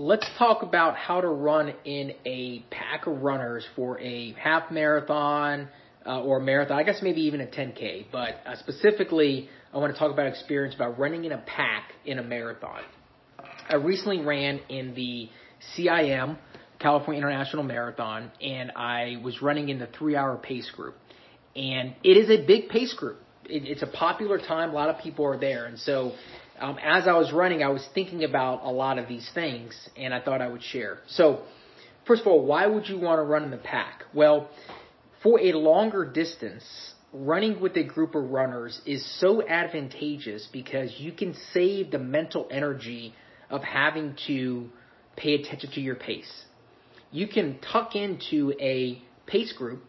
let's talk about how to run in a pack of runners for a half marathon uh, or marathon. I guess maybe even a 10K, but uh, specifically, I want to talk about experience about running in a pack in a marathon. I recently ran in the CIM, California International Marathon, and I was running in the three hour pace group. And it is a big pace group. It, it's a popular time. A lot of people are there. And so, um, as I was running, I was thinking about a lot of these things and I thought I would share. So, first of all, why would you want to run in the pack? Well, for a longer distance, running with a group of runners is so advantageous because you can save the mental energy of having to pay attention to your pace. You can tuck into a pace group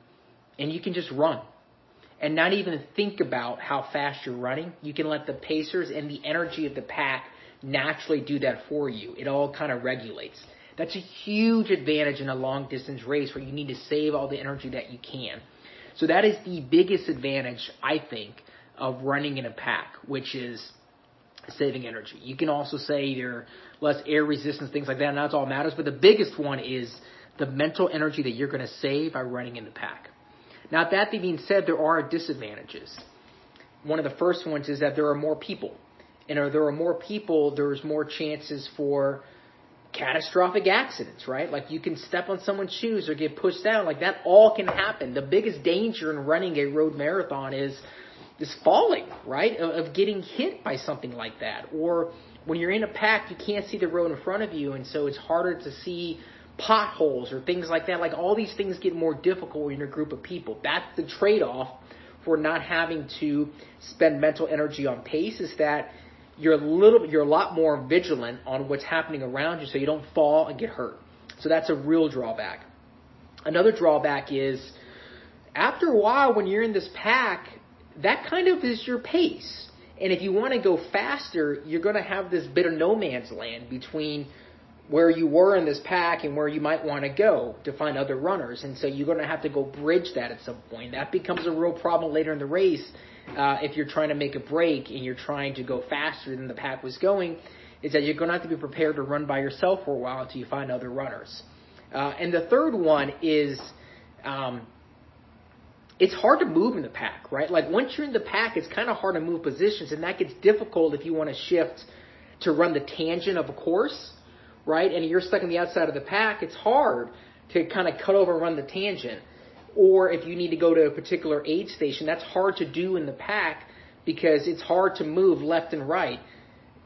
and you can just run and not even think about how fast you're running. You can let the pacers and the energy of the pack naturally do that for you. It all kind of regulates. That's a huge advantage in a long distance race where you need to save all the energy that you can. So that is the biggest advantage, I think, of running in a pack, which is saving energy. You can also say there less air resistance, things like that, and that's all matters. But the biggest one is the mental energy that you're going to save by running in the pack. Now, that being said, there are disadvantages. One of the first ones is that there are more people. And if there are more people, there's more chances for catastrophic accidents, right? Like you can step on someone's shoes or get pushed down. Like that all can happen. The biggest danger in running a road marathon is is falling, right? Of, of getting hit by something like that. Or when you're in a pack, you can't see the road in front of you, and so it's harder to see potholes or things like that. Like all these things get more difficult in a group of people. That's the trade-off for not having to spend mental energy on pace is that you're a little you're a lot more vigilant on what's happening around you so you don't fall and get hurt. So that's a real drawback. Another drawback is after a while when you're in this pack, that kind of is your pace. And if you want to go faster, you're going to have this bit of no man's land between where you were in this pack and where you might want to go to find other runners. And so you're going to have to go bridge that at some point. That becomes a real problem later in the race uh, if you're trying to make a break and you're trying to go faster than the pack was going. Is that you're going to have to be prepared to run by yourself for a while until you find other runners. Uh, and the third one is um, it's hard to move in the pack, right? Like once you're in the pack, it's kind of hard to move positions, and that gets difficult if you want to shift to run the tangent of a course right? And you're stuck on the outside of the pack, it's hard to kind of cut over and run the tangent. Or if you need to go to a particular aid station, that's hard to do in the pack because it's hard to move left and right.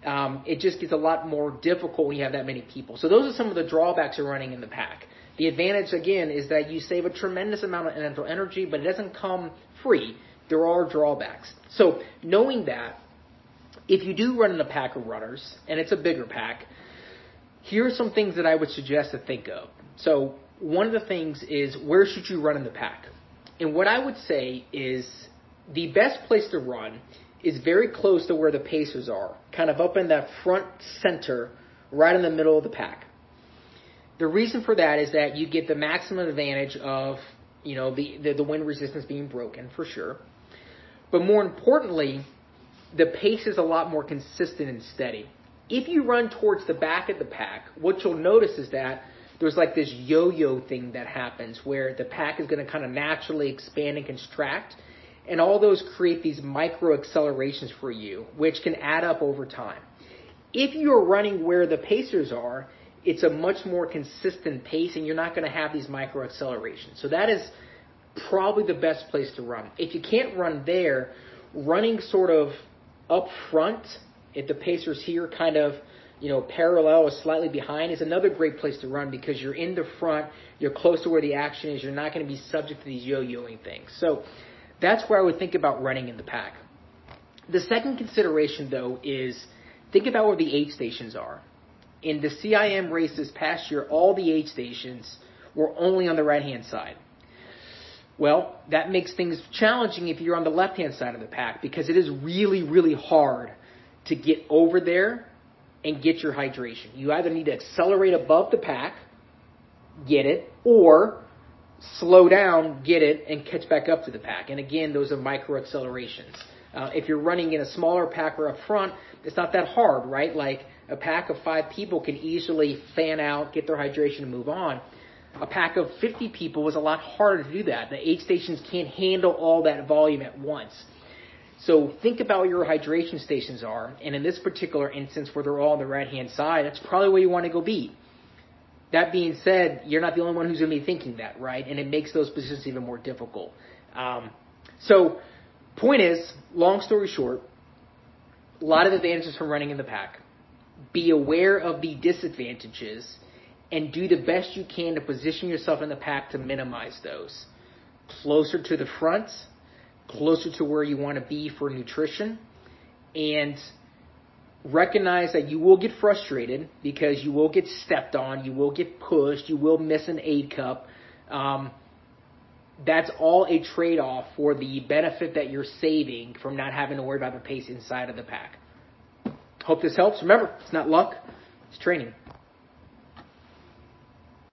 Um, it just gets a lot more difficult when you have that many people. So those are some of the drawbacks of running in the pack. The advantage again is that you save a tremendous amount of mental energy, but it doesn't come free. There are drawbacks. So knowing that, if you do run in a pack of runners, and it's a bigger pack, here are some things that I would suggest to think of. So one of the things is where should you run in the pack? And what I would say is the best place to run is very close to where the Pacers are, kind of up in that front center, right in the middle of the pack. The reason for that is that you get the maximum advantage of, you know, the, the, the wind resistance being broken for sure. But more importantly, the pace is a lot more consistent and steady if you run towards the back of the pack, what you'll notice is that there's like this yo-yo thing that happens where the pack is going to kind of naturally expand and contract, and all those create these micro accelerations for you, which can add up over time. If you're running where the pacers are, it's a much more consistent pace, and you're not going to have these micro accelerations. So that is probably the best place to run. If you can't run there, running sort of up front if the Pacers here kind of, you know, parallel or slightly behind is another great place to run because you're in the front, you're close to where the action is, you're not going to be subject to these yo-yoing things. So that's where I would think about running in the pack. The second consideration though is think about where the aid stations are. In the CIM race this past year, all the aid stations were only on the right hand side. Well, that makes things challenging if you're on the left hand side of the pack because it is really, really hard to get over there and get your hydration. You either need to accelerate above the pack, get it, or slow down, get it, and catch back up to the pack. And again, those are micro accelerations. Uh, if you're running in a smaller pack or up front, it's not that hard, right? Like a pack of five people can easily fan out, get their hydration, and move on. A pack of 50 people was a lot harder to do that. The aid stations can't handle all that volume at once. So think about where your hydration stations are, and in this particular instance where they're all on the right hand side, that's probably where you want to go be. That being said, you're not the only one who's going to be thinking that, right? And it makes those positions even more difficult. Um, so, point is, long story short, a lot of advantages from running in the pack. Be aware of the disadvantages and do the best you can to position yourself in the pack to minimize those. Closer to the front, closer to where you want to be for nutrition, and recognize that you will get frustrated because you will get stepped on, you will get pushed, you will miss an aid cup. Um, that's all a trade off for the benefit that you're saving from not having to worry about the pace inside of the pack. Hope this helps. Remember, it's not luck, it's training.